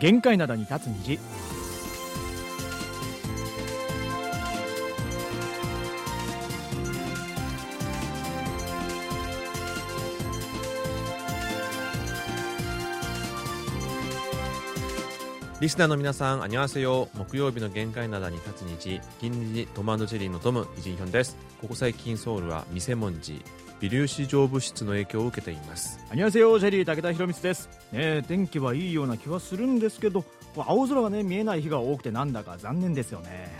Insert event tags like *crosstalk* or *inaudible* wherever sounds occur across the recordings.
限界灘に立つ虹リスナーの皆さん、あにわせよ。木曜日の限界灘に立つ日、金日トマチェリーのトム、イジンヒョンです。ここ最近ソウルは見せ文字、微粒子状物質の影響を受けています。こんにちはジェリー武田博光です、ねえ、天気はいいような気はするんですけど青空がね見えない日が多くてなんだか残念ですよね。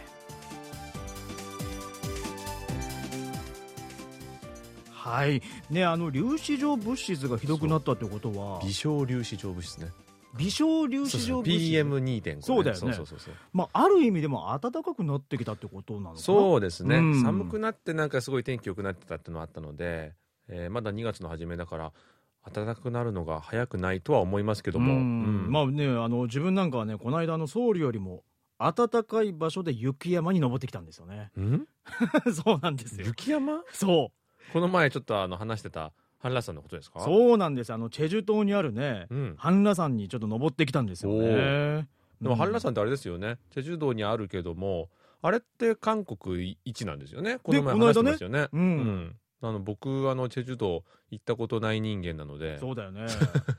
はい。ねあの粒子状物質がひどくなったってことは。微小粒子状物質ね。微小粒子状物質。PM2.5、ね。そうだよね。そうそうそうそう。まあ、ある意味でも暖かくなってきたってことなのかな。そうですね、うん。寒くなってなんかすごい天気良くなってたっていうのはあったので、えーまだ2月の初めだから暖かくなるのが早くないとは思いますけども、うん。うん。まあねあの自分なんかはねこの間あのソウルよりも暖かい場所で雪山に登ってきたんですよね。ん？*laughs* そうなんですよ。雪山？そう。この前ちょっとあの話してたハンラさんのことですか？う、そうなんです。あのチェジュ島にあるねうん、半羅山にちょっと登ってきたんですよおねでもハンラんさんってあれですよね。チェジュ道にあるけどもあれって韓国一なんですよね？この前話してましたよね。うん。あの僕あのチェジュ道行ったことない人間なので。そうだよね。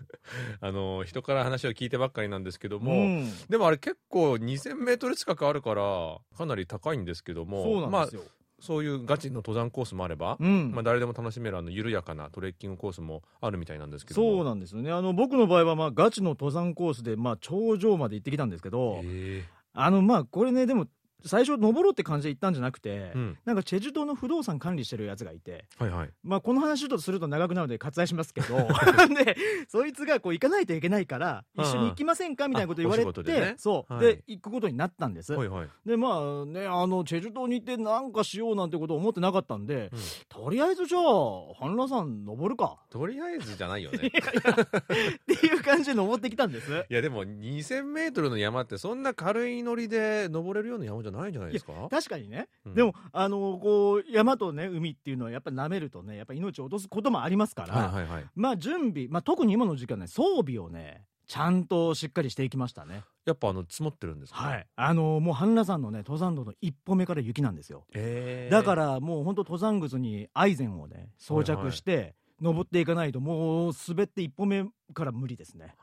*laughs* あの人から話を聞いてばっかりなんですけども、うん。でもあれ結構2000メートル近くあるからかなり高いんですけどもまあそういうガチの登山コースもあれば、うん。まあ誰でも楽しめるあの緩やかなトレッキングコースもあるみたいなんですけども。そうなんですよね。あの僕の場合はまあガチの登山コースでまあ頂上まで行ってきたんですけどへあのまあこれねでも最初登ろうって感じで行ったんじゃなくて、えうん。なんかチェジュ島の不動産管理してるやつがいて、はいはい。まあ、この話とすると長くなるので割愛しますけど *laughs* *laughs* でそいつがこう行かないといけないから一緒に行きませんかみたいなこと言われて、でね。そう、はい。で行くことになったんです、はいはい。でまあねあのチェジュ島に行ってなんかしようなんてことを思ってなかったんで、うん。とりあえずじゃあ半羅山登るか。とりあえずじゃないよね。*laughs* っていう感じで登ってきたんです。いやでも2000メートルの山ってそんな軽いノリで登れるような山じゃないんじゃないですか？確かにね、うん。でもあのこう山とね海っていうのはやっぱ舐めるとねやっぱ命を落とすこともありますから、はいはいはい。まあ準備、まあ、特に今の時間ね装備をねちゃんとしっかりしていきましたね。やっぱあの積もってるんですか？はい。あのもう半羅山のね登山道の一歩目から雪なんですよ。えー。だからもう本当登山靴にアイゼンをね装着して登っていかないともう滑って一歩目から無理ですね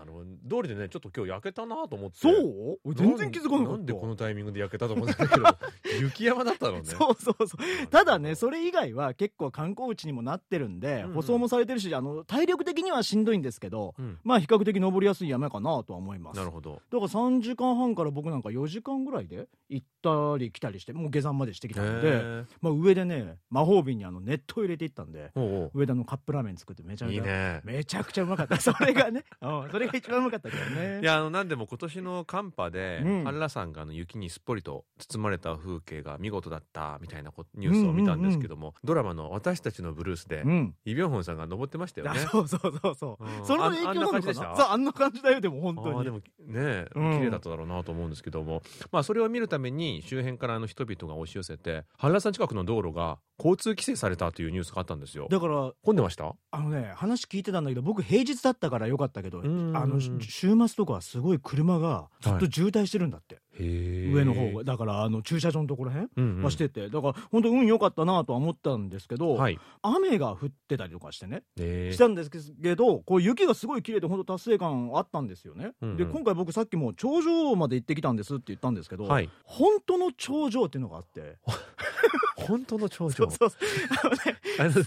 なるほど通りでねちょっと今日焼けたなと思って。そう？俺全然気づかなかった。なんでこのタイミングで焼けたと思ったんだけど。*laughs* 雪山だったのね。そうそうそう。ただねそれ以外は結構観光地にもなってるんで、舗装もされてるしあの体力的にはしんどいんですけどうん。まあ比較的登りやすい山かなとは思います。なるほど。だから3時間半から僕なんか4時間ぐらいで行ったり来たりしてもう下山までしてきたんで、まあ、上でね魔法瓶にあの熱湯入れていったんでおうおう。上であのカップラーメン作ってめちゃめちゃいいね。めちゃくちゃうまかった。それがね、うん、それが *laughs* 一番うまかったけどね。いやあのなんでも今年の寒波で、うん。半羅山があの雪にすっぽりと包まれた風景が見事だったみたいなこニュースを見たんですけども、ドラマの「私たちのブルースで」うん。イ・ビョンホンさんが登ってましたよあね。*laughs* そうそうそうそう。うん。その影響なのかな？そうあんな感じだよでも本当に。でもねうん。綺麗だっただろうなと思うんですけども、まあそれを見るために周辺からあの人々が押し寄せて半羅山近くの道路が交通規制されたというニュースがあったんですよ。だから混んでました？あのね話聞いてたんだけど僕平日だったからよかったけどうんあのし週末とかはすごい車がずっと渋滞してるんだって、へ上の方が。だからあの駐車場のところへんうんうん。はしてて。だから本当運良かったなとは思ったんですけど、はい。雨が降ってたりとかしてね。したんですけどこう雪がすごい綺麗で本当達成感あったんですよね、うんうん。で今回僕さっきも頂上まで行ってきたんですって言ったんですけど、はい。本当の頂上っていうのがあって。*laughs* 本当の頂上？そう。そうそう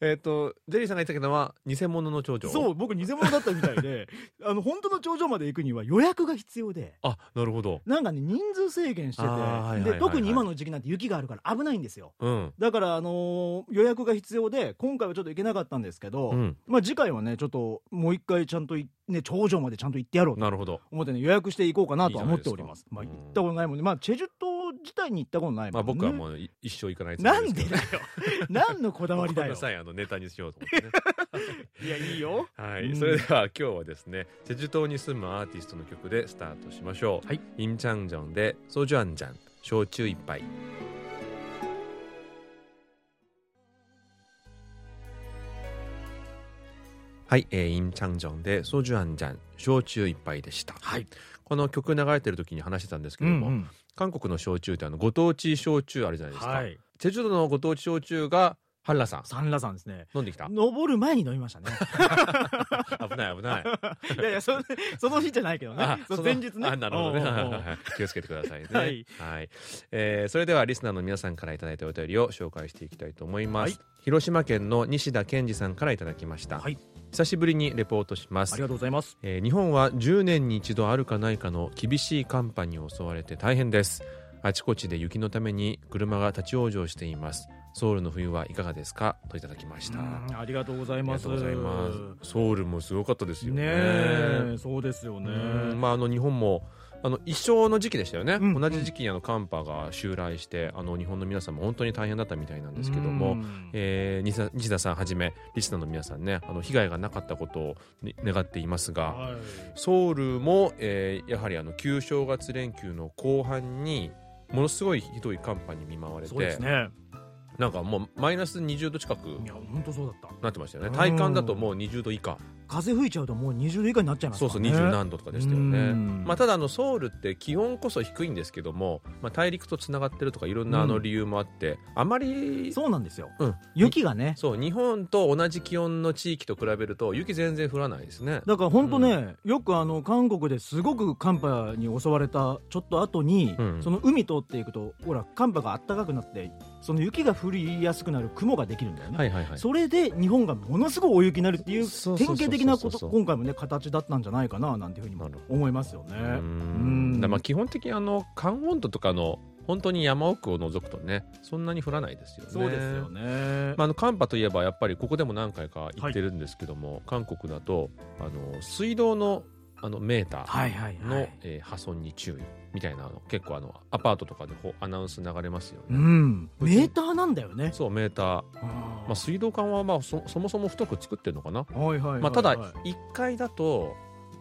えっとジェリーさんが言ってたのは偽物の頂上。そう僕偽物だったみたいで *laughs* あの本当の頂上まで行くには予約が必要であなるほど。なんかね人数制限してて、で特に今の時期なんて雪があるから危ないんですようん。だから、あのー予約が必要で今回はちょっと行けなかったんですけど、うん。まあ、次回はねちょっともう一回ちゃんとい、ね、頂上までちゃんと行ってやろうとなるほど。思ってね予約していこうかなとは思っておりますいいまあ、行ったことないもんね、まあ、チェジュ島自体に行ったことないもんね。まあ僕はもうい一生行かないなんりでだよ。*laughs* 何のこだわりだよ。さいあのネタにしようと思ってね。*laughs* いやいいよ。はい、うん。それでは今日はですねチェジュ島に住むアーティストの曲でスタートしましょう、はい、インチャンジョンでソジュアンジャン。焼酎一杯。はい、えーインチャンジョンでソジュアンジャン。焼酎一杯でした。はい。この曲流れてる時に話してたんですけども、ん韓国の焼酎ってあのご当地焼酎あるじゃないですか、はい。チェジュ島のご当地焼酎がハンラさん。サンラさんですね。飲んできた？登る前に飲みましたね。*laughs* 危ない危ない。*laughs* いやいやそその日じゃないけどね。あそう前日ね。あなるほどね。*laughs* 気をつけてくださいね。はい。えーそれではリスナーの皆さんからいただいたお便りを紹介していきたいと思います、はい。広島県の西田健二さんからいただきました、はい。久しぶりにレポートします。ありがとうございます。えー日本は10年に一度あるかないかの厳しい寒波に襲われて大変です。あちこちで雪のために車が立ち往生していますソウルの冬はいかがですか？といただきました。うんありがとうございます。ソウルもすごかったですよね。そうですよね。うんまああの日本もあの一緒の時期でしたよね、うん同じ時期にあの寒波が襲来してあの日本の皆さんも本当に大変だったみたいなんですけども、うん。えー西田さんはじめリスナーの皆さんねあの被害がなかったことを、ね願っていますが、はい。ソウルも、えーやはりあの旧正月連休の後半にものすごいひどい寒波に見舞われそうでて、すねなんかもうマイナス20度近くいや本当そうだった。なってましたよね。うん。体感だともう20度以下。風吹いちゃうともう20度以下になっちゃいますそうそうからね20何度とかでしたよね。うん。まあ、ただあのソウルって気温こそ低いんですけども、まあ、大陸とつながってるとかいろんなあのうん理由もあって、あまりそうなんですよ。うん。雪がね。そう日本と同じ気温の地域と比べると雪全然降らないですね。だから本当ね、よくあの韓国ですごく寒波に襲われたちょっと後に、うん。その海通っていくとほら寒波が暖かくなってその雪が降りやすくなる雲ができるんだよね、はいはいはい。それで日本がものすごい大雪になるっていう典型的なこと今回もね形だったんじゃないかななんていうふうにも思いますよね。うまあ基本的にあの寒温度とかの本当に山奥を除くとねそんなに降らないですよね。そうですよね。まあ、あの寒波といえばやっぱりここでも何回か言ってるんですけども、韓国だとあの水道のあのメーターの、破損に注意みたいなの結構あのアパートとかでアナウンス流れますようね、ん、メーターなんだよね。そうメーター、あまあ、水道管はまあそそもそも太く作ってるのかな、ーはいはいはいはい。まあ、ただ1階だと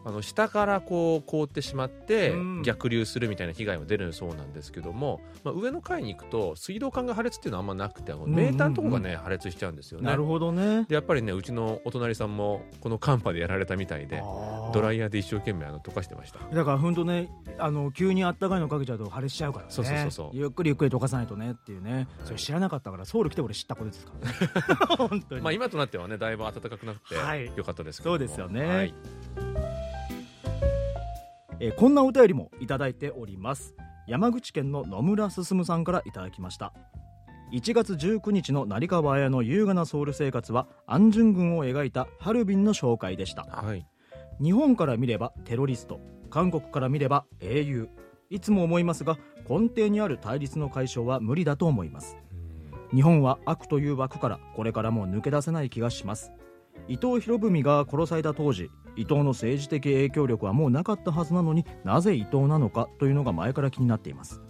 あの下からこう凍ってしまってうん。逆流するみたいな被害は出るそうなんですけども、まあ、上の階に行くと水道管が破裂っていうのはあんまなくてメーターのとこがね破裂しちゃうんですよね。なるほどね。でやっぱりねうちのお隣さんもこの寒波でやられたみたいでドライヤーで一生懸命あの溶かしてました。だから本当ねあの急にあったかいのかけちゃうと破裂しちゃうからね。そうそうそうそう。ゆっくりゆっくり溶かさないとねっていうね。それ知らなかったからソウル来て俺知ったことですからね。*laughs* 本当に、まあ今となってはねだいぶ暖かくなってはい。よかったですけども。そうですよね。はいえーこんなお便りもいただいております。山口県の野村進さんからいただきました。1月19日の成川綾の優雅なソウル生活は安順軍を描いたハルビンの紹介でした。はい。日本から見ればテロリスト韓国から見れば英雄いつも思いますが根底にある対立の解消は無理だと思います。日本は悪という枠からこれからも抜け出せない気がします。伊藤博文が殺された当時伊藤の政治的影響力はもうなかったはずなのになぜ伊藤なのかというのが前から気になっています。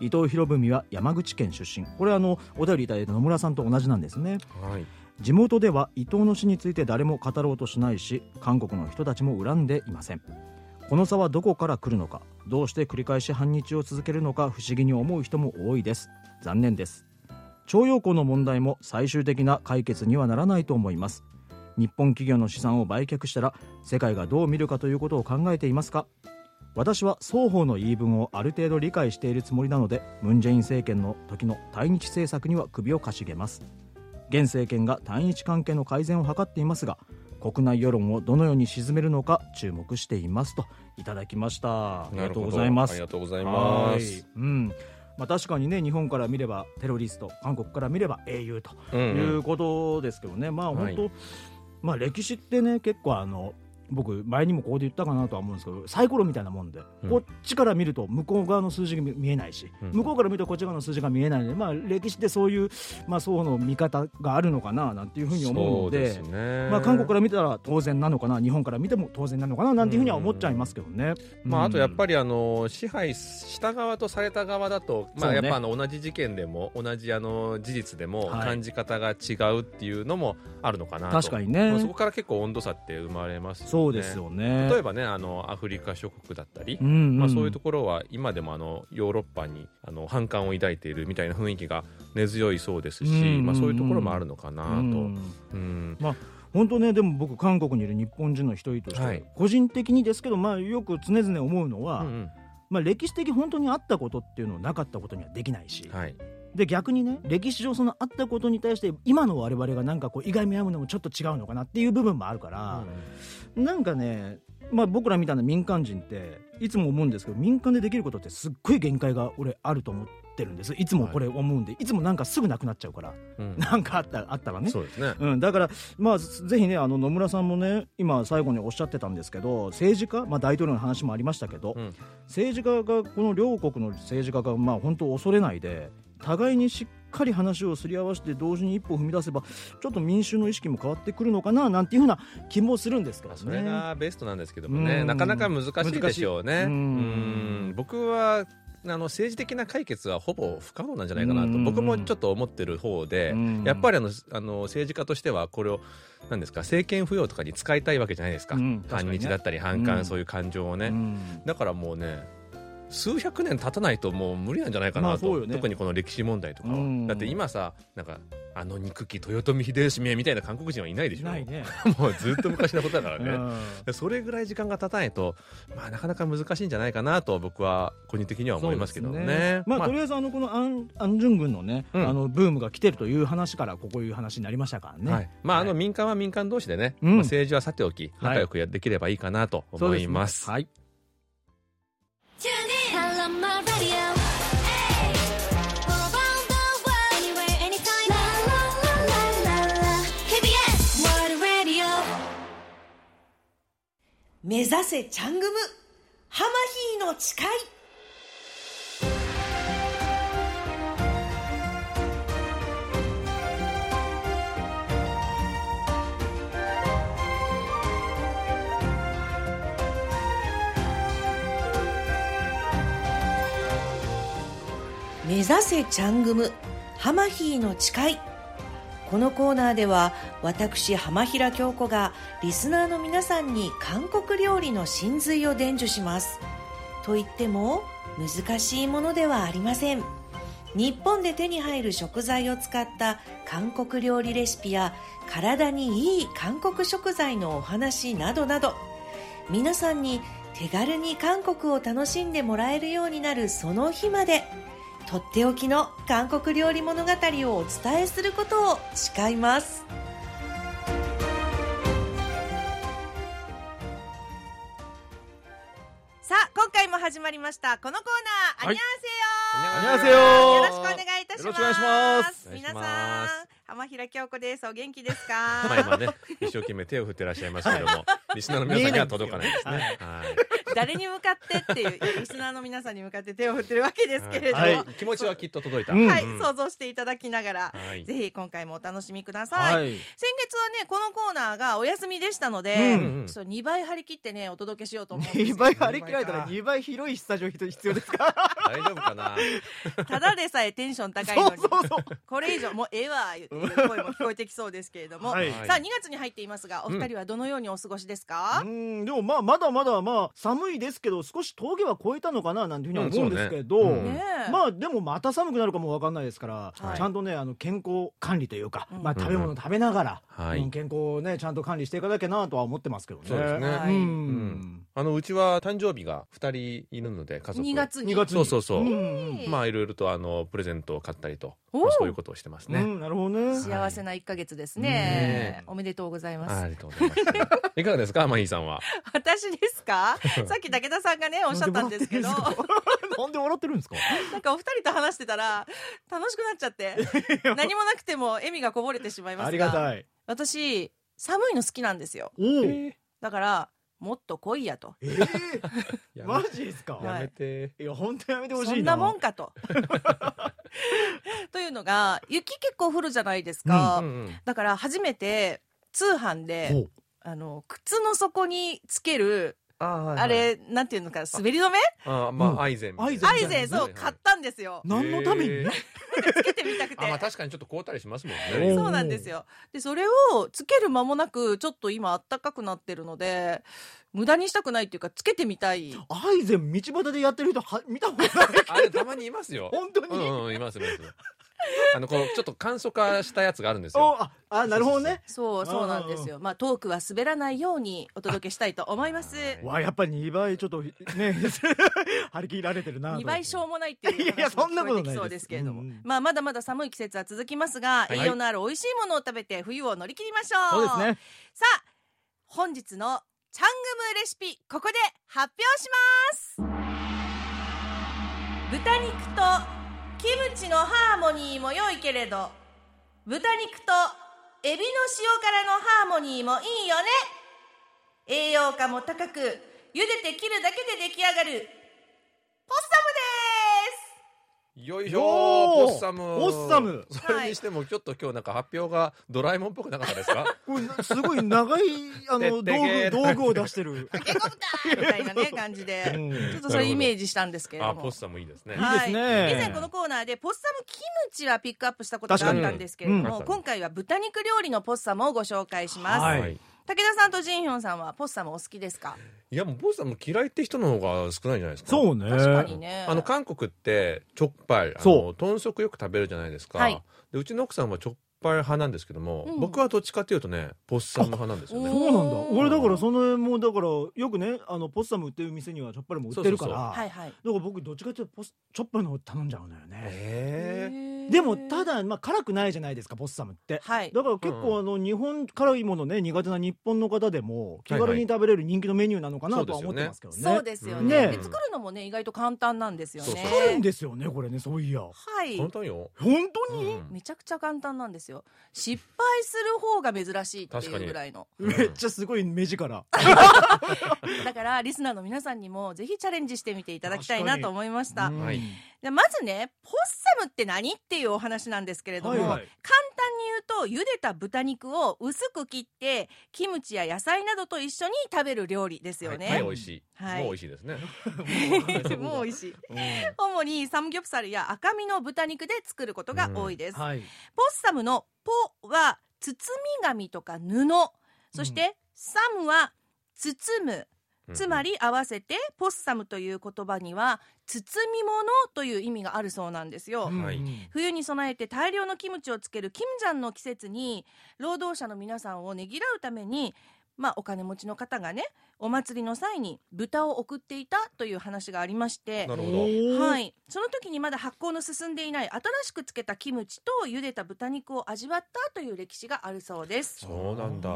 伊藤博文は山口県出身。これはあのお便りいただいた野村さんと同じなんですね。はい。地元では伊藤の死について誰も語ろうとしないし韓国の人たちも恨んでいません。この差はどこから来るのかどうして繰り返し反日を続けるのか不思議に思う人も多いです。残念です。徴用工の問題も最終的な解決にはならないと思います日本企業の資産を売却したら世界がどう見るかということを考えていますか？私は双方の言い分をある程度理解しているつもりなのでムン・ジェイン政権の時の対日政策には首をかしげます。現政権が対日関係の改善を図っていますが国内世論をどのように鎮めるのか注目していますといただきました。ありがとうございます。ありがとうございまはい。す。うん。まあ、確かにね日本から見ればテロリスト韓国から見れば英雄とうんうん。いうことですけどね、まあはい。本当、まあ歴史ってね結構あの僕前にもここで言ったかなとは思うんですけどサイコロみたいなもんで、うん。こっちから見ると向こう側の数字が見見えないし、うん。向こうから見るとこっち側の数字が見えないので、まあ、歴史ってそういう、まあ、双方の見方があるのかななんていうふうに思うのでね。まあ、韓国から見たら当然なのかな日本から見ても当然なのかななんていうふうには思っちゃいますけどね。まあ、あとやっりぱりあの支配した側とされた側だと、まあ、やっぱあの同じ事件でも同じあの事実でもはい。感じ方が違うっていうのもあるのかなと。確かにね。まあそこから結構温度差って生まれますそうですよね。例えばねあのアフリカ諸国だったり、うんうん。まあ、そういうところは今でもあのヨーロッパにあの反感を抱いているみたいな雰囲気が根強いそうですし、うんうんうん。まあ、そういうところもあるのかなと。うんうん。本当ねでも僕韓国にいる日本人の一人として、はい。個人的にですけど、まあ、よく常々思うのは、うんうん。まあ、歴史的本当にあったことっていうのをなかったことにはできないし、はい。で逆にね歴史上そのあったことに対して今の我々がなんかこう意外見合うのもちょっと違うのかなっていう部分もあるから、なんかね、まあ、僕らみたいな民間人っていつも思うんですけど民間でできることってすっごい限界が俺あると思ってるんです。いつもこれ思うんで、い、つもなんかすぐなくなっちゃうから。うん。なんかあったあったらね。そうですね。うん、だから、まあ、ぜひねあの野村さんもね今最後におっしゃってたんですけど政治家、まあ、大統領の話もありましたけど、うん。政治家がこの両国の政治家がまあ本当恐れないで互いにしっかり話をすり合わせて同時に一歩踏み出せばちょっと民衆の意識も変わってくるのかななんていうふうな気もするんですけどね。それがベストなんですけどもね、うん。なかなか難しいでしょうね。うん。うん僕はあの政治的な解決はほぼ不可能なんじゃないかなと、うん。僕もちょっと思ってる方で、うん。やっぱりあのあの政治家としてはこれを何ですか政権浮揚とかに使いたいわけじゃないですか、うん。反日だったり反感、うん。そういう感情をね、うん。だからもうね数百年経たないともう無理なんじゃないかなと、まあね。特にこの歴史問題とかは、うん。だって今さなんかあの憎き豊臣秀吉めみたいな韓国人はいないでしょ。ないね。*laughs* もうずっと昔のことだからね、うん。でそれぐらい時間が経たないと、まあ、なかなか難しいんじゃないかなと僕は個人的には思いますけどね。そうですまあ、とりあえずあのこのアンアンジュン軍のね、うん。あのブームが来てるという話からこういう話になりましたからね。はい。まあ、あのはい。民間は民間同士でね、うん。まあ、政治はさておきはい。仲良くやできればいいかなと思います。そうですね。はい。目指せチャングム。ハマヒーの誓い。目指せチャングム。ハマヒーの誓い。このコーナーでは私浜平京子がリスナーの皆さんに韓国料理の真髄を伝授します。と言っても難しいものではありません。日本で手に入る食材を使った韓国料理レシピや体にいい韓国食材のお話などなど皆さんに手軽に韓国を楽しんでもらえるようになるその日までとっておきの韓国料理物語をお伝えすることを誓います。さあ今回も始まりました。このコーナー、はい、アニャー。セヨよろしくお願いいたします。皆さん浜平京子です。お元気ですか？まあ今ね、一生懸命手を振ってらっしゃいますけども、リスナーの皆さんには届かないですね。誰に向かってっていうリスナーの皆さんに向かって手を振ってるわけですけれども、はい。は気持ちはきっと届いた。うんい、うん。想像していただきながら、はい。ぜひ今回もお楽しみください、はい。先月はねこのコーナーがお休みでしたので、うんちょっと2倍張り切ってねお届けしようと思うんですよ2倍張り切られたら2倍広いスタジオ必要ですか？大丈夫かな？*laughs* ただでさえテンション高いそうのに。そうそう。これ以上もうええわ言っていう声も聞こえてきそうですけれども、はい。さあ2月に入っていますがお二人はどのようにお過ごしですか、うん。でもまあまだまだまあ寒いですけど少し峠は越えたのかななんていうふうには思うんですけど、うん。ね。ねえ。まあでもまた寒くなるかもわかんないですから、はいちゃんとねあの健康管理というか、うん。まあ食べ物食べながら、はい。うん健康をねちゃんと管理していかなきゃなとは思ってますけどね。そうですね。はい。うんあのうちは誕生日が二人いるので家族。2月に2月にそうそうそう。んうんまあいろいろとあのプレゼントを買ったりと、まあそういうことをしてますね。うんなるほどね。幸せな1ヶ月ですね、ねおめでとうございますあありがとうございます。*laughs* いかがですか、マヒーさんは？私ですか？*laughs* さっき武田さんがねおっしゃったんですけどなんで笑ってるんですか？なんか？お二人と話してたら楽しくなっちゃって何もなくても笑みがこぼれてしまいますがありがたい。私寒いの好きなんですよだからもっと来いやと。えー？*laughs* ー、マジですか？やめて。い。や本当やめてほしいな。そんなもんかと。*laughs* というのが雪結構降るじゃないですか、うんうんだから初めて通販であの靴の底につけるあーはいはい。あれなんていうのか滑り止め？あーまうん。あアイゼン。アアイゼン。そうはい。はい買ったんですよ。何のために？つけてみたくて。あまあ確かにちょっと凍ったりしますもんおね。そうなんですよ。でそれをつける間もなくちょっと今あったかくなってるので無駄にしたくないっていうかつけてみたい。アイゼン道端でやってる人は見たことない。あれたまにいますよ。*laughs* 本当に？うんうんいますいます。あのこうちょっと簡素化したやつがあるんですよ。おああなるほどね。そうそうなんですよ。まあトークは滑らないようにお届けしたいと思います。はい。わあやっぱり2倍ちょっとね *laughs* 張り切られてるなと。2倍しょうもないっていうそんなことないです聞こえてきそうですけれども、まあまだまだ寒い季節は続きますが、はい。栄養のある美味しいものを食べて冬を乗り切りましょう。そうですね。さあ本日のチャングムレシピここで発表します。豚肉とキムチのハーモニーも良いけれど豚肉とエビの塩辛のハーモニーもいいよね。栄養価も高く茹でて切るだけで出来上がる。ポッサムです。よいしょおーポッサム。ポッサム。それにしてもちょっと今日なんか発表がドラえもんっぽくなかったですか？これすごい長いあの道具道具を出してる。タケコプターみたいなね感じで、うん。ちょっとそれイメージしたんですけれども。あポッサムいいですね。いいですね。はい、以前このコーナーでポッサムキムチはピックアップしたことがあったんですけれども、うん。今回は豚肉料理のポッサムをご紹介します、はい武田さんとジンヒョンさんはポッサムお好きですか？いやもうポッサム嫌いって人の方が少ないんじゃないですか。そうね。確かにね。あの韓国ってチョッパイあその豚足よく食べるじゃないですか、はい。でうちの奥さんはチョッパイ派なんですけども、うん。僕はどっちかというとねポッサム派なんですよね。おそうなんだ。俺だからそのもうだからよくねあのポッサム売ってる店にはチョッパリも売ってるからそうそうはいはい。だから僕どっちかというとポスチョッパリの方頼んじゃうんだよね。ええでもただまあ辛くないじゃないですかポッサムって。はい。だから結構あの日本辛いものね苦手な日本の方でも気軽に食べれる人気のメニューなのかなとは思ってますけどね。そうですよね。ねで作るのもね意外と簡単なんですよね。作るんですよねこれねそういや。はい。簡単よ、本当に、うん。めちゃくちゃ簡単なんですよ。失敗する方が珍しいっていうぐらいの。にめっちゃすごい目力。*laughs* だからリスナーの皆さんにもぜひチャレンジしてみていただきたいなと思いました。うん。はいでまずねポッサムって何っていうお話なんですけれども、はいはい。簡単に言うと茹でた豚肉を薄く切ってキムチや野菜などと一緒に食べる料理ですよはい、ね、はい美味しい、はい。もう美味しいですね。*laughs* もう美味しい。うん。主にサムギョプサルや赤身の豚肉で作ることが多いです、はい。ポッサムの「ポ」は包み紙とか布。そして「サム」は包むつまりり合わせてポッサムという言葉には包み物という意味があるそうなんですよ、うん。はい。冬に備えて大量のキムチをつけるキムジャンの季節に労働者の皆さんをねぎらうためにまあお金持ちの方がねお祭りの際に豚を送っていたという話がありましてなるほど。はい、その時にまだ発酵の進んでいない新しくつけたキムチと茹でた豚肉を味わったという歴史があるそうです。そうなんだ。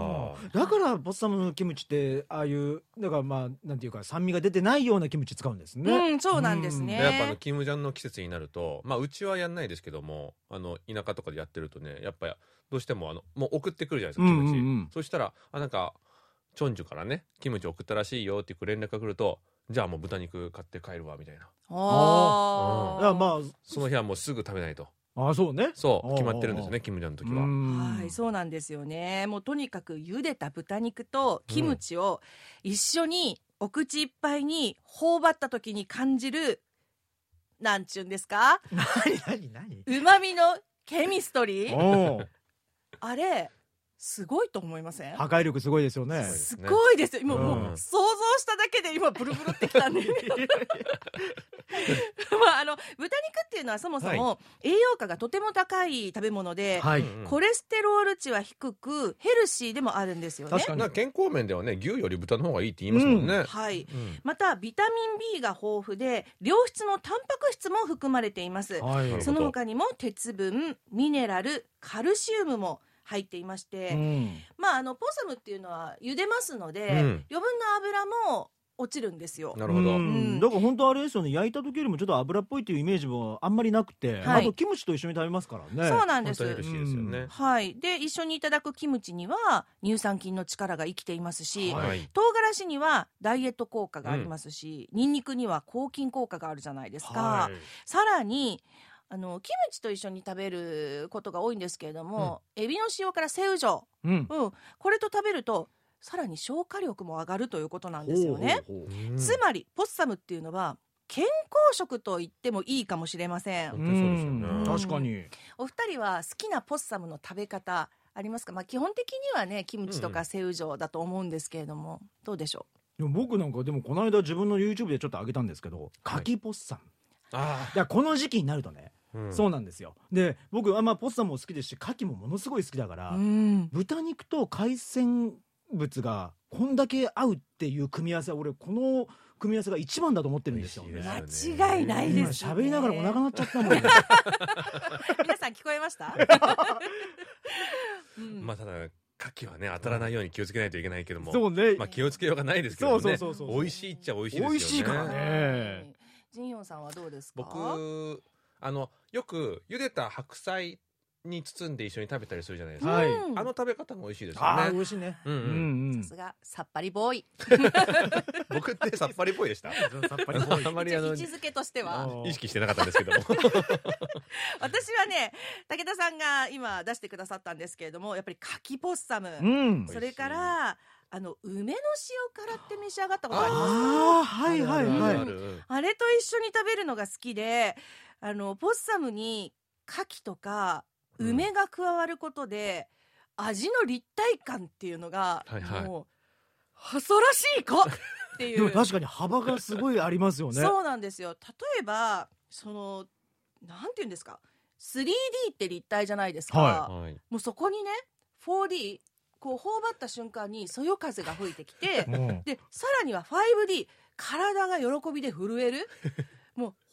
だからポッサムのキムチってああいうだからまあなんていうか酸味が出てないようなキムチ使うんですね、うん、そうなんですね。でやっぱあのキムジャンの季節になるとまあうちはやんないですけどもあの田舎とかでやってるとねやっぱりどうしてもあのもう送ってくるじゃないですかキムチ、うんうんうん。そしたらあなんかチョンジュからねキムチ送ったらしいよっていう連絡が来るとじゃあもう豚肉買って帰るわみたいな。あだからまその日はもうすぐ食べないと。ああそうね。そう決まってるんですよねキムジャンの時は。うん。はい、そうなんですよね。もうとにかく茹でた豚肉とキムチを一緒にお口いっぱいに頬張った時に感じるなんちゅうんですか？何 *laughs* 何何？うまみのケミストリー？おー。あれすごいと思いません？破壊力すごいですよね。すごいです。よ今もううん想像しただけで今ブルブルってきたんで。*laughs* まああの豚肉っていうのはそもそも栄養価がとても高い食べ物で、はい、うんうんコレステロール値は低くヘルシーでもあるんですよね。確かに。健康面ではね牛より豚の方がいいって言いますもんね、はい。うん。またビタミン B が豊富で良質のタンパク質も含まれています。はい。その他にも鉄分ミネラルカルシウムも入っていまして、うん。まああのポサムっていうのは茹でますので、うん。余分な油も落ちるんですよ。なるほど、うん。うん。だから本当あれですよね。焼いた時よりもちょっと油っぽいっていうイメージもあんまりなくて、はい。あとキムチと一緒に食べますからね。そうなんです。ですよね、はい。で一緒にいただくキムチには乳酸菌の力が生きていますし、はい。はい唐辛子にはダイエット効果がありますし、ニンニクには抗菌効果があるじゃないですか、はい。さらにあのキムチと一緒に食べることが多いんですけれども、エビの塩辛セウジョ。うん。うん、これと食べるとさらに消化力も上がるということなんですよね。ほうほうほう。うん。つまりポッサムっていうのは健康食と言ってもいいかもしれません。うん。確かに。お二人は好きなポッサムの食べ方ありますか？まあ基本的にはねキムチとかセウジョだと思うんですけれども、どうでしょでも僕なんかでもこの間自分の YouTube でちょっと上げたんですけど柿ポッサム、あいやこの時期になるとねうん。そうなんですよ。で僕はまあポッサムも好きですし牡蠣もものすごい好きだから、うん。豚肉と海鮮物がこんだけ合うっていう組み合わせは俺この組み合わせが一番だと思ってるんですよ。ね。間違いない今ですね。喋りながらお腹鳴っちゃったもん。皆さん聞こえました、*laughs* うん。まあただ牡蠣はね当たらないように気をつけないといけないけどもそうね。まあ気をつけようがないですけどもね。そうそうそうそう美味しいっちゃ美味しいですよね。美味しいからね。ジンヨンさんはどうですか？僕あのよく茹でた白菜に包んで一緒に食べたりするじゃないですか、はい。うん。あの食べ方も美味しいですああよね美味しいね。うんうん。うんうん。さすがさっぱりボーイ。僕ってさっぱりっぽいでした？さっぱりっぽいあまりあの位置づけとしては。意識してなかったんですけども。*laughs* 私はね武田さんが今出してくださったんですけれどもやっぱり柿ポッサム、うん。それからあの梅の塩辛って召し上がったことありますか？ああはいはいあるはいある。あれと一緒に食べるのが好きであのポッサムに牡蠣とかうん。梅が加わることで、味の立体感っていうのが、はいはい。もう *laughs* はそらしい子っていう。でも確かに幅がすごいありますよね。そうなんですよ。例えばそのなんていうんですか？3D って立体じゃないですか、ははい。もうそこにね 4D こう頬張った瞬間にそよ風が吹いてきて *laughs* うん。でさらには 5D 体が喜びで震える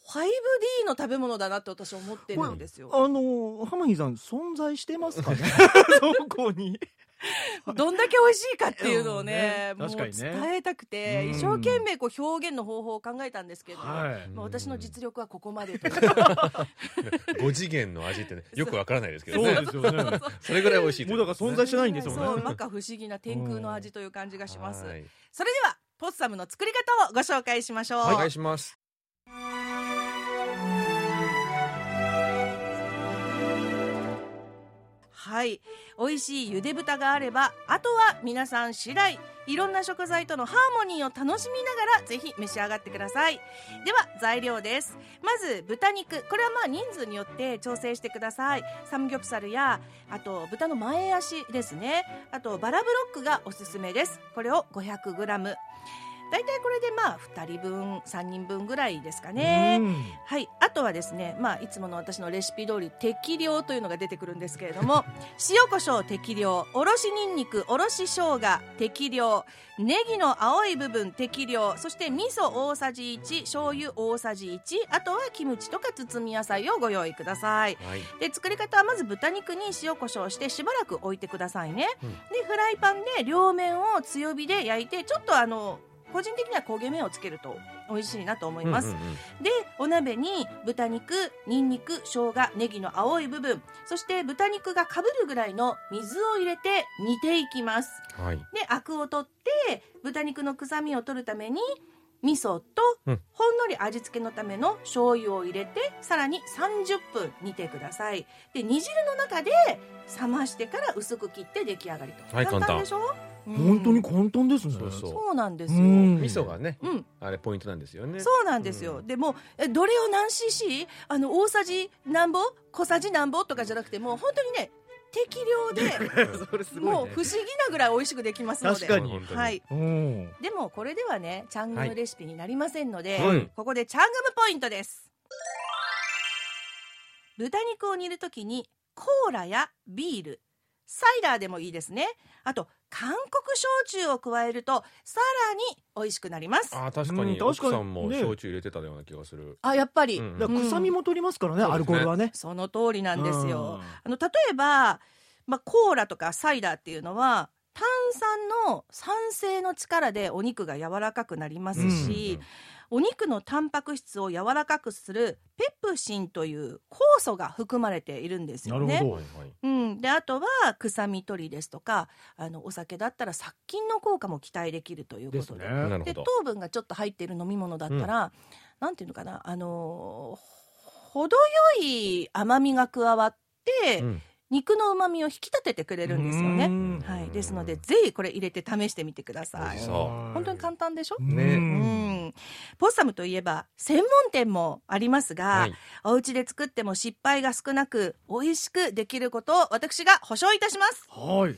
5D の食べ物だなって私は思ってるんですよ。あの浜木さん存在してますかね？*laughs* そこに。どんだけ美味しいかっていうのをねもう伝えたくて、うん。一生懸命こう表現の方法を考えたんですけれどまあ、私の実力はここまでと。いう5次元の味ってねよくわからないですけどね。そうですよね。それぐらい美味しいもうだから存在してないんですよね。そう摩訶不思議な天空の味という感じがします、はい。それではポッサムの作り方をご紹介しましょう、お願いしますはい。美味しいゆで豚があればあとは皆さん次第いろんな食材とのハーモニーを楽しみながらぜひ召し上がってください。では材料です。まず豚肉。これはまあ人数によって調整してください。サムギョプサルやあと豚の前足ですね。あとバラブロックがおすすめです。これを 500g だいたいこれでまあ2人分3人分ぐらいですかね、うん。はい、あとはですね、まあ、いつもの私のレシピ通り適量というのが出てくるんですけれども *laughs* 塩コショウ適量おろしにんにくおろし生姜適量ネギの青い部分適量そして味噌大さじ1醤油大さじ1あとはキムチとか包み野菜をご用意ください。はい。で作り方はまず豚肉に塩コショウしてしばらく置いてくださいね、うん。でフライパンで両面を強火で焼いてちょっとあの個人的には焦げ目をつけると美味しいなと思います、うんうんうん。でお鍋に豚肉にんにく生姜ネギの青い部分そして豚肉がかぶるぐらいの水を入れて煮ていきます。はい。でアクを取って豚肉の臭みを取るために味噌とうん。ほんのり味付けのための醤油を入れてさらに30分煮てください。で煮汁の中で冷ましてから薄く切って出来上がりと、はい簡単。でしょ、うん本当に簡単ですね。そうそう。そうなんですよ、うん。味噌がねうん、あれポイントなんですよね。そうなんですよ、うん。でもえどれを何 cc あの大さじ何ぼ？小さじ何ぼとかじゃなくてもう本当にね適量で *laughs* ね。もう不思議なぐらい美味しくできますので。確かに。本当にはい、うん。でもこれではねチャングムレシピになりませんので、はい。ここでチャングムポイントです。豚肉を煮るときにコーラやビールサイダーでもいいですね。あと韓国焼酎を加えるとさらに美味しくなります。あー確かに。うん確かさんもね。焼酎入れてたような気がする。あやっぱり、うんだから臭みも取りますからね、うんアルコールはね。その通りなんですよ。あの例えば、まあ、コーラとかサイダーっていうのは炭酸の酸性の力でお肉が柔らかくなりますし、お肉のタンパク質を柔らかくするペプシンという酵素が含まれているんですよね。なるほど。はいはい。うん、であとは臭み取りですとかあのお酒だったら殺菌の効果も期待できるというこで。すね。とででなるほど。糖分がちょっと入っている飲み物だったら、なんていうのかなあのー程よい甘みが加わって、うん。肉の旨味を引き立ててくれるんですよね。うん。はい、ですのでぜひこれ入れて試してみてください。本当に簡単でしょ、ね。ううんん、ポッサムといえば専門店もありますが、はい。お家で作っても失敗が少なく美味しくできることを私が保証いたします。はい。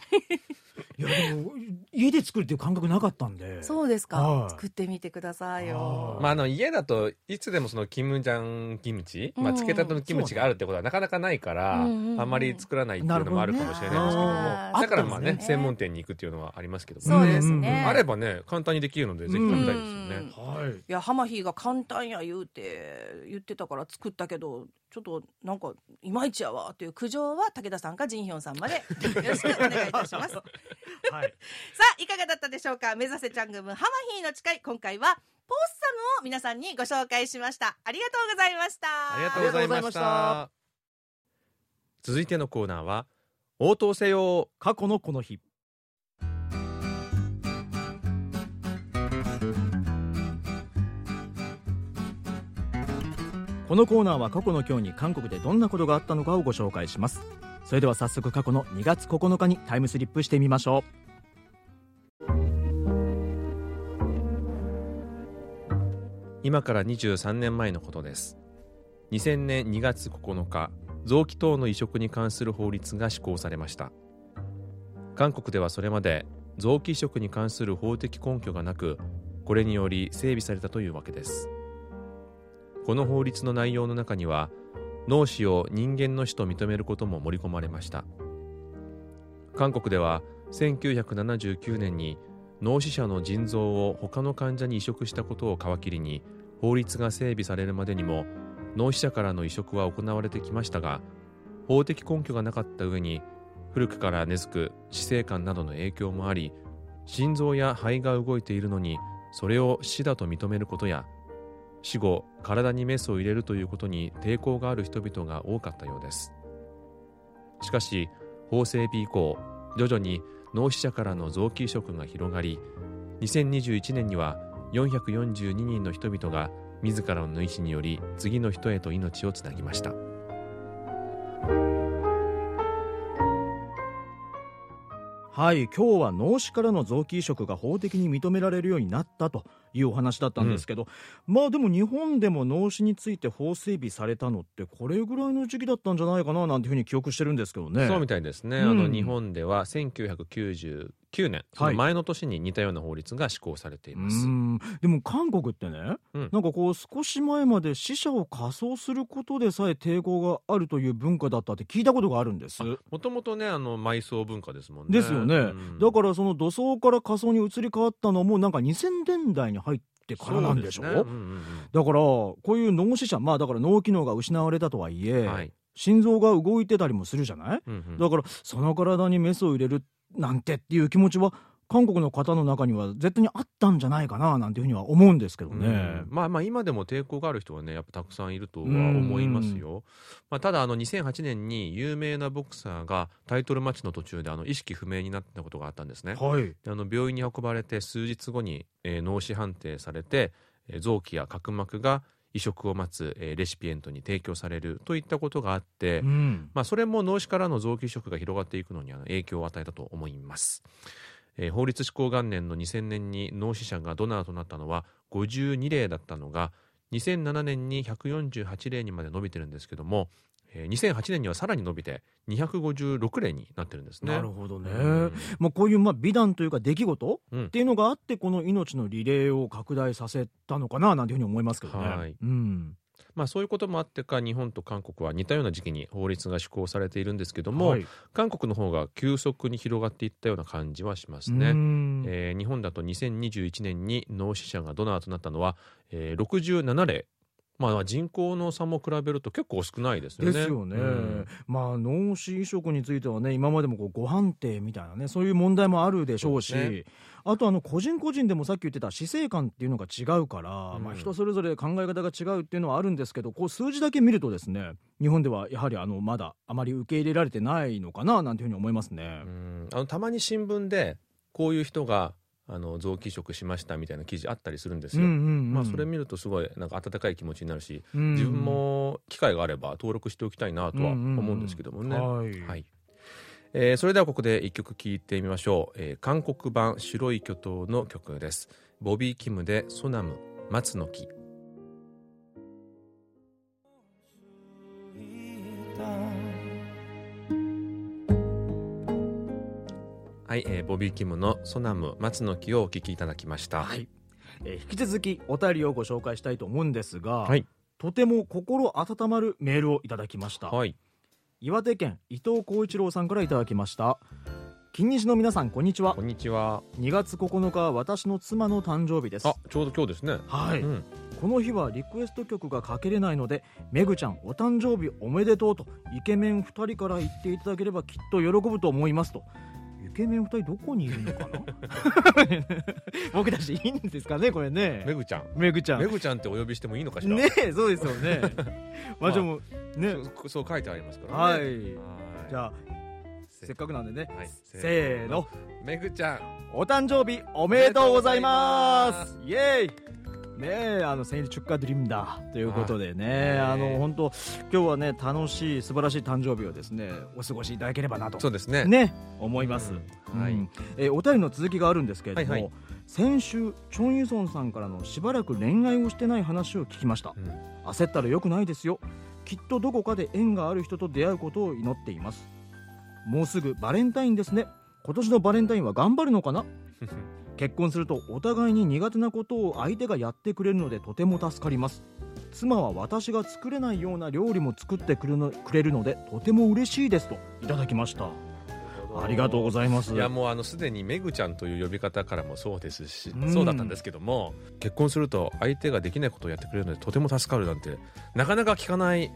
いやでも家で作るっていう感覚なかったんで。そうですか、はい。作ってみてくださいよ。はい。まあ、あの家だといつでもそのキムジャンキムチ、まあ、うんつけたてのキムチがあるってことはなかなかないから、うんうんうん。あんまり作らないっていうのもあるかもしれないですけども。ね。だからまあねね。専門店に行くっていうのはありますけども、そうですうんね、あればね簡単にできるのでぜひ食べたいですよね、はい。いやハマヒーが簡単や言うて言ってたから作ったけどちょっとなんかいまいちやわという苦情は武田さんかジンヒョンさんまで。*laughs* よろしくお願いいたします。さはい。*laughs* あいかがだったでしょうか？目指せチャングムハマヒーの誓い。今回はポッサムを皆さんにご紹介しました。ありがとうございました。ありがとうございました。続いてのコーナーは応答せよ過去のこの日このコーナーは過去の今日に韓国でどんなことがあったのかをご紹介します。それでは早速過去の2月9日にタイムスリップしてみましょう。今から23年前のことです。2000年2月9日臓器等の移植に関する法律が施行されました。韓国ではそれまで臓器移植に関する法的根拠がなくこれにより整備されたというわけです。この法律の内容の中には脳死を人間の死と認めることも盛り込まれました。韓国では1979年に脳死者の腎臓を他の患者に移植したことを皮切りに法律が整備されるまでにも脳死者からの移植は行われてきましたが法的根拠がなかった上に古くから根付く死生観などの影響もあり心臓や肺が動いているのにそれを死だと認めることや死後体にメスを入れるということに抵抗がある人々が多かったようです。しかし法整備以降徐々に脳死者からの臓器移植が広がり2021年には442人の人々が自らの意思により次の人へと命をつなぎました。はい今日は脳死からの臓器移植が法的に認められるようになったというお話だったんですけど、まあでも日本でも脳死について法整備されたのってこれぐらいの時期だったんじゃないかななんていうふうに記憶してるんですけどね。そうみたいですね、うんあの日本では1999年その前の年に似たような法律が施行されていうます、でも韓国ってね、うん。なんかこう少し前まで死者を火葬することでさえ抵抗があるという文化だったって聞いたことがあるんです。もともとねあの埋葬文化ですもんね。ですよね、うん。だからその土葬から火葬に移り変わったのもなんか2000年代に入ってからなんでしょそうですね。うんうんだからこういう脳死者まあだから脳機能が失われたとはいえ、うんはい。心臓が動いてたりもするじゃない？うんうん。だからその体にメスを入れるなんてっていう気持ちは韓国の方の中には絶対にあったんじゃないかななんていうふうには思うんですけどね。うんまあまあ今でも抵抗がある人はねやっぱたくさんいるとは思いますよ、まあ、ただあの2008年に有名なボクサーがタイトルマッチの途中であの意識不明になったことがあったんですね。はい、であの病院に運ばれて数日後に、えー脳死判定されて、えー臓器や角膜が移植を待つ、えーレシピエントに提供されるといったことがあって、うん。まあ、それも脳死からの臓器移植が広がっていくのにあの影響を与えたと思います、えー法律施行元年の2000年に脳死者がドナーとなったのは52例だったのが2007年に148例にまで伸びてるんですけども、えー2008年にはさらに伸びて256例になってるんですね。なるほどね、うん。まあ、こういうまあ美談というか出来事うん。っていうのがあってこの命のリレーを拡大させたのかななんていうふうに思いますけどね。はい。うん。まあ、そういうこともあってか日本と韓国は似たような時期に法律が施行されているんですけども、はい。韓国の方が急速に広がっていったような感じはしますね。うん。えー日本だと2021年に脳死者がドナーとなったのは、えー67例、まあ、人口の差も比べると結構少ないですよね。ですよね、うん。まあ脳死移植についてはね今までもこうご判定みたいなねそういう問題もあるでしょうしね。あとあの個人個人でもさっき言ってた死生観っていうのが違うから、うん。まあ、人それぞれ考え方が違うっていうのはあるんですけどこう数字だけ見るとですね日本ではやはりあのまだあまり受け入れられてないのかななんていうふうに思いますね。う。ん。あのたまに新聞でこういう人があの臓器移植しましたみたいな記事あったりするんですよ。うんうんうん。まあ、それ見るとすごいなんか温かい気持ちになるし、うん自分も機会があれば登録しておきたいなとは思うんですけどもね。はい。はい。えーそれではここで一曲聴いてみましょう、えー韓国版「白い巨頭」の曲です。ボビー・キムで「ソナム松の木」はい、えーボビー・キムのソナム松の木をお聞きいただきました。はい、えー引き続きお便りをご紹介したいと思うんですが、はいとても心温まるメールをいただきました、はい。岩手県伊藤浩一郎さんからいただきました金西の皆さんこんにちはこんにちは。2月9日は私の妻の誕生日ですあ、ちょうど今日ですね。はい、うん。この日はリクエスト曲がかけれないのでめぐちゃんお誕生日おめでとうとイケメン2人から言っていただければきっと喜ぶと思いますとイケメン2人どこにいるのかな？*laughs* 僕たちいいんですかねこれね。めぐちゃん。めぐちゃん。めぐちゃんってお呼びしてもいいのかしら？ねえそうですよね。*laughs* まあでもね。そう書いてありますからね。はい。はい。じゃあせっかくなんでね、はい。せーの。めぐちゃん。お誕生日おめでとうございます。イエーイねえあの千里出荷ドリームだということでね、あの本当今日はね楽しい素晴らしい誕生日をですねお過ごしいただければなとそうですね。ね思います。はい、えお便りの続きがあるんですけれども、先週チョン・ユソンさんからのしばらく恋愛をしてない話を聞きました、焦ったらよくないですよ。きっとどこかで縁がある人と出会うことを祈っています。もうすぐバレンタインですね。今年のバレンタインは頑張るのかな？結婚するとお互いに苦手なことを相手がやってくれるのでとても助かります。妻は私が作れないような料理も作ってくるのくれるのでとても嬉しいですといただきました。ありがとうございます。いやもうあのすでにめぐちゃんという呼び方からもそうですし、うん。そうだったんですけども結婚すると相手ができないことをやってくれるのでとても助かるなんてなかなか聞かない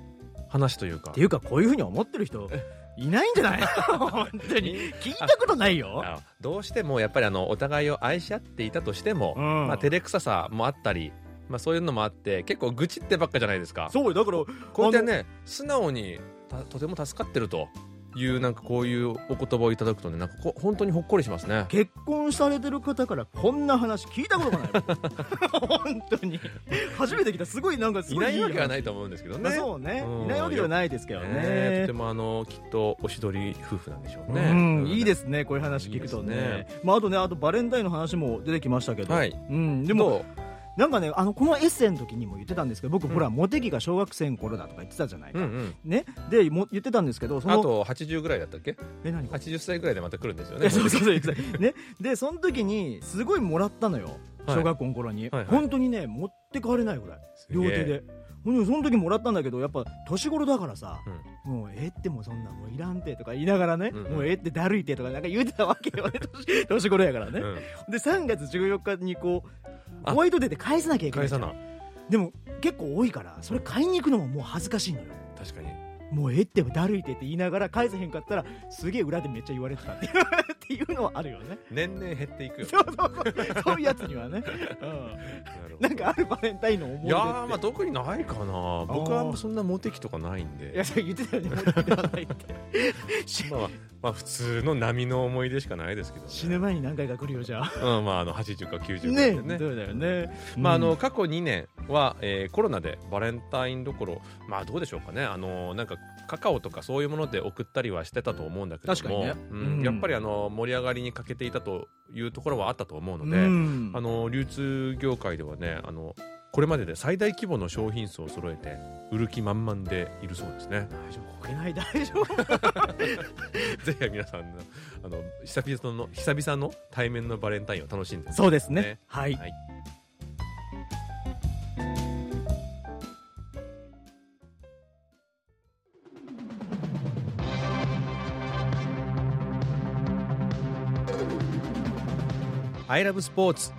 話というか。っていうかこういうふうに思ってる人いないんじゃない？*laughs* 本当に。聞いたことないよ。あどうしてもやっぱりあのお互いを愛し合っていたとしても、うん。まあ、照れくささもあったり、まあ、そういうのもあって結構愚痴ってばっかじゃないですか。そうよだからこうやってね素直にたとても助かってるというなんかこういうお言葉をいただくとねなんかこ本当にほっこりしますね。結婚されてる方からこんな話聞いたことがない。本当に。初めて聞いた。すごいなんかすいごいないわけはいないと思うんですけどまあね。そうね。うん。いないわけではないですけどね。ねとてもあのきっとおしどり夫婦なんでしょうね、うん、いいですすねこういう話聞くとね。いいですまあ、あとねあとバレンタインの話も出てきましたけど、はい。うん、でもなんかねあのこのエッセイの時にも言ってたんですけど僕、うん。ほらモテ期が小学生の頃だとか言ってたじゃないか、うんうん。ね。でも言ってたんですけどそのあと80ぐらいだったっけ？え何80歳ぐらいでまた来るんですよね。えそうそうそうね。でその時にすごいもらったのよ。はい。小学校の頃に、はいはい。本当にね持って帰れないぐらい。両手で。ほんでその時もらったんだけどやっぱ年頃だからさ、もうええってもうそんなもういらんてとか言いながらね、うんうん。もうええってだるいてとかなんか言うてたわけよね。年年頃やからね、うん。で3月14日にこうあホワイトデーで返さなきゃいけないじゃん。返さな。でも結構多いからそれ買いに行くのももう恥ずかしいのよ。確かに。もうええってもだるいてって言いながら返せへんかったらすげえ裏でめっちゃ言われてたっていう *laughs* っていうのはあるよね。年々減っていくよ。そうそうそう。そういうやつにはね、*laughs* うん、なんかあるバレンタインの思い出いやーまあ特にないかな。僕はそんなモテ期とかないんいでやそれ言ってたよね。モテ期ではないって。*laughs* しまあ、まあ普通の波の思い出しかないですけど、ね、死ぬ前に何回か来るよじゃあ。うんまああの80か90ぐらいねでね。そうだよね。まああうん。の過去2年は、えーコロナでバレンタインどころまあどうでしょうかね。あのなんかカカオとかそういうもので送ったりはしてたと思うんだけどもね。うんうん。やっぱりあの盛り上がりに欠けていたというところはあったと思うので、うん。あの流通業界ではねあのこれまでで最大規模の商品数を揃えて売る気満々でいるそうですね。大丈夫こけない大丈夫。ぜひ皆さんあの久々の久々の対面のバレンタインを楽しんでそうですね。ねはい、はい。アイラブスポーツ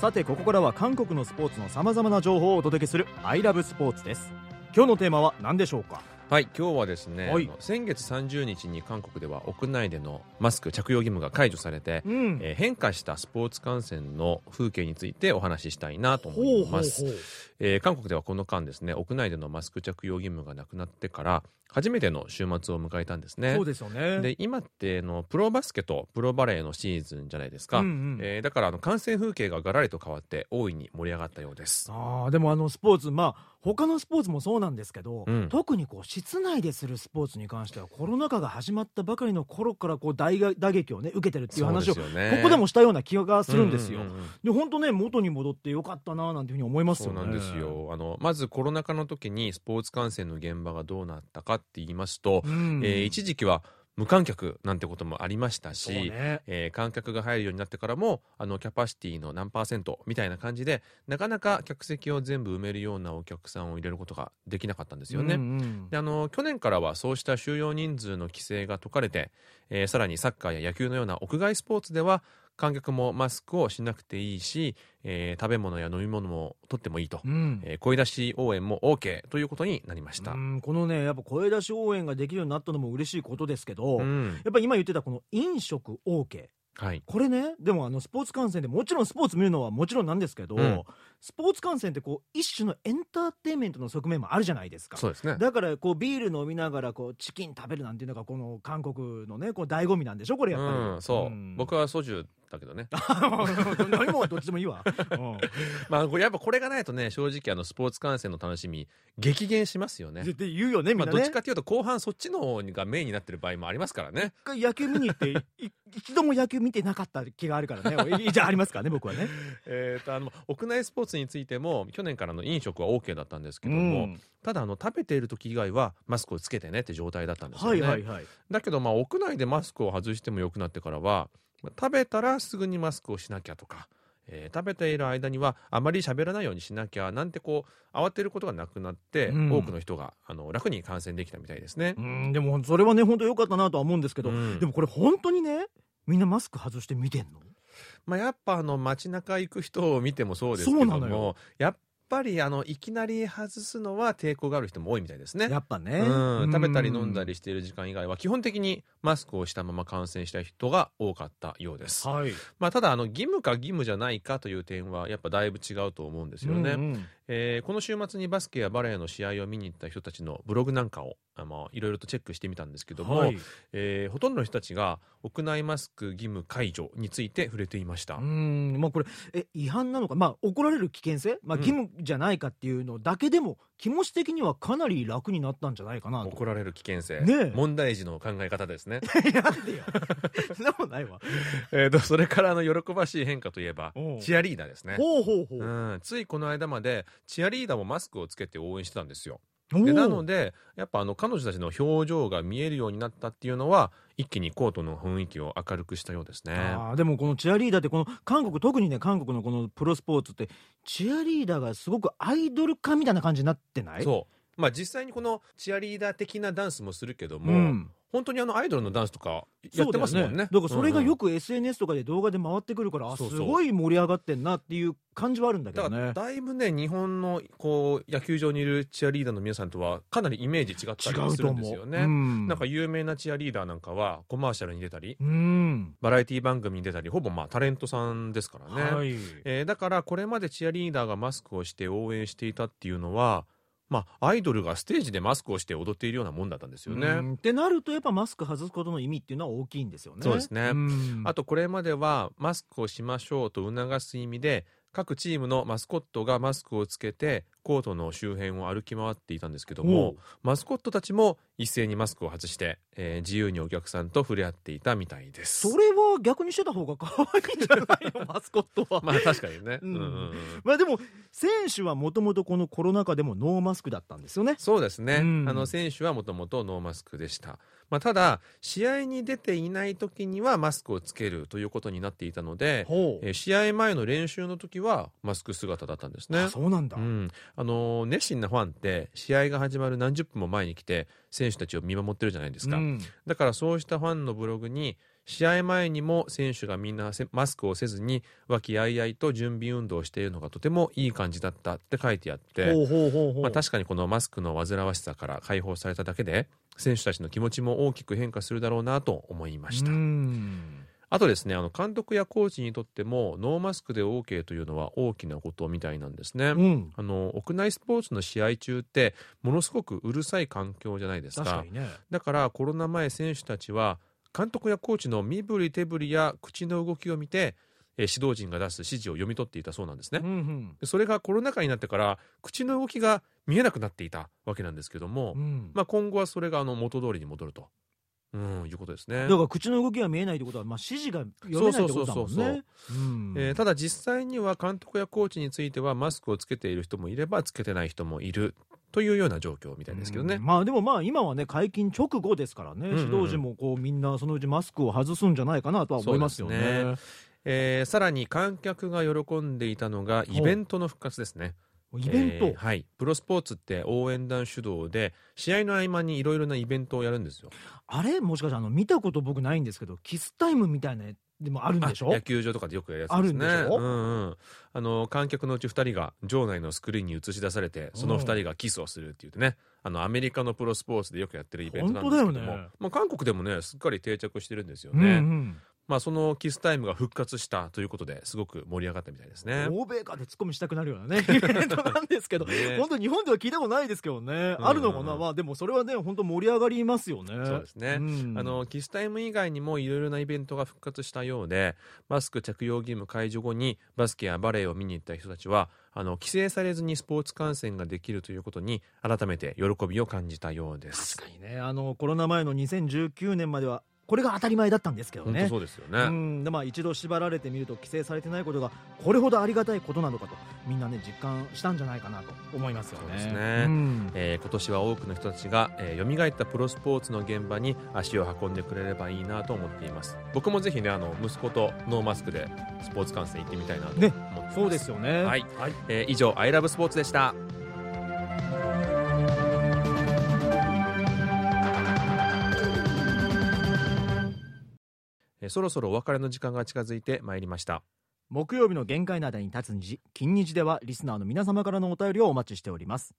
さてここからは韓国のスポーツのさまざまな情報をお届けする「アイラブスポーツです。今日のテーマは何でしょうか？はい今日はですね、はい。先月30日に韓国では屋内でのマスク着用義務が解除されて、うん。えー変化したスポーツ観戦の風景についてお話ししたいなと思います。うえー韓国ではこの間ですね屋内でのマスク着用義務がなくなってから初めての週末を迎えたんですね。そうですよね。で今ってあのプロバスケとプロバレーのシーズンじゃないですか、うんうん。えーだからあの観戦風景がガラリと変わって大いに盛り上がったようです。あーでもあのスポーツまあ他のスポーツもそうなんですけど、うん。特にこう室内でするスポーツに関してはコロナ禍が始まったばかりの頃からこう大が打撃をね受けてるっていう話をここでもしたような気がするんですよ。で本当ね元に戻ってよかったななんていうふうに思いますよね。そうなんですよあのまずコロナ禍の時にスポーツ観戦の現場がどうなったかって言いますと、うん。えー一時期は無観客なんてこともありましたし、ね。えー観客が入るようになってからもあのキャパシティの何パーセントみたいな感じでなかなか客席を全部埋めるようなお客さんを入れることができなかったんですよね。うんうんであの去年からはそうした収容人数の規制が解かれて、えーさらにサッカーや野球のような屋外スポーツでは観客もマスクをしなくていいし、えー食べ物や飲み物も取ってもいいと、うんえー声出し応援も OK ということになりました。うんこのねやっぱ声出し応援ができるようになったのも嬉しいことですけど、やうんっぱり今言ってたこの飲食 OK はいこれねでもあのスポーツ観戦でもちろんスポーツ見るのはもちろんなんですけど、うんスポーツ観戦ってこう一種のエンターテインメントの側面もあるじゃないですか。そうですね。だからこうビール飲みながらこうチキン食べるなんていうのがこの韓国のねこう醍醐味なんでしょこれやっぱり、うん、そう、ん僕はソジュだけどね。*laughs* 何もどっちでもいいわ、うん *laughs* まあ、これやっぱこれがないとね、正直あのスポーツ観戦の楽しみ、激減しますよね。絶対言うよねみまあ、んなね、どっちかというと後半そっちの方がメインになってる場合もありますからね。一回野球見に行ってい *laughs* 一度も野球見てなかった気があるからねいじゃあありますからね僕はねえーとあの屋内スポーツについても去年からの飲食は OK だったんですけども、うんただあの食べている時以外はマスクをつけてねって状態だったんですよはね。いはいはいだけどまあ屋内でマスクを外してもよくなってからはまあ食べたらすぐにマスクをしなきゃとか、えー食べている間にはあまり喋らないようにしなきゃなんてこう慌てることがなくなって、うん。多くの人があの楽に感染できたみたいですね。うんでもそれはね本当良かったなとは思うんですけど、うん。でもこれ本当にねみんなマスク外して見てんの？まあ、やっぱあの街中行く人を見てもそうですけどもやっぱりあのいきなり外すのは抵抗がある人も多いみたいですね。やっぱね、うん、食べたり飲んだりりしている時間以外は基本的にマスクをしたまま感染した人が多かったようです。はい。まあ、ただあの義務か義務じゃないかという点はやっぱだいぶ違うと思うんですよね。うんうん。えーこの週末にバスケやバレーの試合を見に行った人たちのブログなんかをあのいろいろとチェックしてみたんですけども、はい。えーほとんどの人たちが屋内マスク義務解除について触れていました。うん。まあこれえ違反なのか？まあ怒られる危険性？まあうん。義務じゃないかっていうのだけでも気持ち的にはかなり楽になったんじゃないかなと。怒られる危険性、ねえ。問題児の考え方ですね。*laughs* なんでよ。*laughs* そんなことないわ。えーとそれからあの喜ばしい変化といえばチアリーダーですね。ほうほうほう、うん、ついこの間までチアリーダーもマスクをつけて応援してたんですよ。でなのでやっぱあの彼女たちの表情が見えるようになったっていうのは一気にコートの雰囲気を明るくしたようですね。あーでもこのチアリーダーってこの韓国特にね韓国のこのプロスポーツってチアリーダーがすごくアイドル化みたいな感じになってない？そう。まあ実際にこのチアリーダー的なダンスもするけども、ん本当にあのアイドルのダンスとかやってますもんね。だからそれがよく、く SNS とかで動画で回ってくるから、うそうすごい盛り上がってんなっていう感じはあるんだけどね。だいぶね日本のこう野球場にいるチアリーダーの皆さんとはかなりイメージ違った違りするんですよね。うん。なんか有名なチアリーダーなんかはコマーシャルに出たりうん。バラエティ番組に出たりほぼまあタレントさんですからね、はい。えーだからこれまでチアリーダーがマスクをして応援していたっていうのはまあアイドルがステージでマスクをして踊っているようなもんだったんですよね。うん。ってなるとやっぱマスク外すことの意味っていうのは大きいんですよね。そうですね。ん。あとこれまではマスクをしましょうと促す意味で各チームのマスコットがマスクをつけてコートの周辺を歩き回っていたんですけどおもう。マスコットたちも一斉にマスクを外して、えー自由にお客さんと触れ合っていたみたいです。それは逆にしてた方が可愛いんじゃないの？*laughs* マスコットは。まあ確かにね、うん。うんまあでも選手はもともとこのコロナ禍でもノーマスクだったんですよね。そうですね、うん。あの選手はもともとノーマスクでした、まあ、ただ試合に出ていない時にはマスクをつけるということになっていたので、ほえー試合前の練習の時はマスク姿だったんですね。あそうなんだ、うん、あのー熱心なファンって試合が始まる何十分も前に来て選手たちを見守ってるじゃないですか、うん。だからそうしたファンのブログに試合前にも選手がみんなせマスクをせずに和気あいあいと準備運動をしているのがとてもいい感じだったって書いてあって、確かにこのマスクの煩わしさから解放されただけで選手たちの気持ちも大きく変化するだろうなと思いました。うん。あとですねあの監督やコーチにとってもノーマスクで OK というのは大きなことみたいなんですね。うん。あの屋内スポーツの試合中ってものすごくうるさい環境じゃないですか。確かにね。だからコロナ前選手たちは監督やコーチの身振り手振りや口の動きを見て、えー指導陣が出す指示を読み取っていたそうなんですね。うんうん。でそれがコロナ禍になってから口の動きが見えなくなっていたわけなんですけども、うん。まあ、今後はそれがあの元通りに戻ると、うん、いうことですね。だから口の動きが見えないってことは、まあ、指示が読めないってことだもんね。ただ実際には監督やコーチについてはマスクをつけている人もいればつけてない人もいるというような状況みたいですけどね、うん。まあでもまあ今はね解禁直後ですからね、指導陣もこうみんなそのうちマスクを外すんじゃないかなとは思いますよね。そうですえーさらに観客が喜んでいたのがイベントの復活ですねイベント、えーはい。プロスポーツって応援団主導で試合の合間にいろいろなイベントをやるんですよ。あれ？もしかしてあの見たこと僕ないんですけどキスタイムみたいなでもあるんでしょ？あ野球場とかでよくやるやつですね。あるんでしょ？うんうん、あの観客のうち2人が場内のスクリーンに映し出されてその2人がキスをするって言ってね。あのアメリカのプロスポーツでよくやってるイベントなんですけども、ね。まあ、韓国でもねすっかり定着してるんですようんね、うんまあ、そのキスタイムが復活したということですごく盛り上がったみたいですね。欧米かで突っ込みしたくなるようなね *laughs* イベントなんですけど、ね。本当日本では聞いたことないですけどね、うん。あるのかな？まあでもそれはね本当盛り上がりますよね。そうですね。ん。あのキスタイム以外にもいろいろなイベントが復活したようでマスク着用義務解除後にバスケやバレーを見に行った人たちはあの規制されずにスポーツ観戦ができるということに改めて喜びを感じたようです。確かにね。あのコロナ前の2019年まではこれが当たり前だったんですけどね。そうですよね、うん。でまあ、一度縛られてみると規制されてないことがこれほどありがたいことなのかとみんなね実感したんじゃないかなと思いますよね。そね。ん。えー今年は多くの人たちが、えー、蘇ったプロスポーツの現場に足を運んでくれればいいなと思っています。僕もぜひねあの息子とノーマスクでスポーツ観戦行ってみたいなと思ってねます、そうですよね。はい、えー以上「アイラブスポーツでしたそろそろお別れの時間が近づいてまいりました。木曜日の限界灘に立つ虹。金虹ではリスナーの皆様からのお便りをお待ちしております。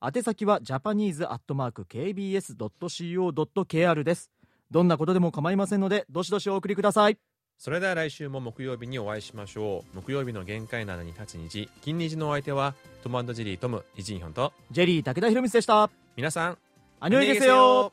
宛先はジャパニーズアットマーク KBS.CO.KR です。どんなことでも構いませんのでどしどしお送りください。それでは来週も木曜日にお会いしましょう。木曜日の限界などに立つ虹。金虹のお相手はトムジェリートムイジンヒョンとジェリー武田博光でした。皆さんアニョイゲセよ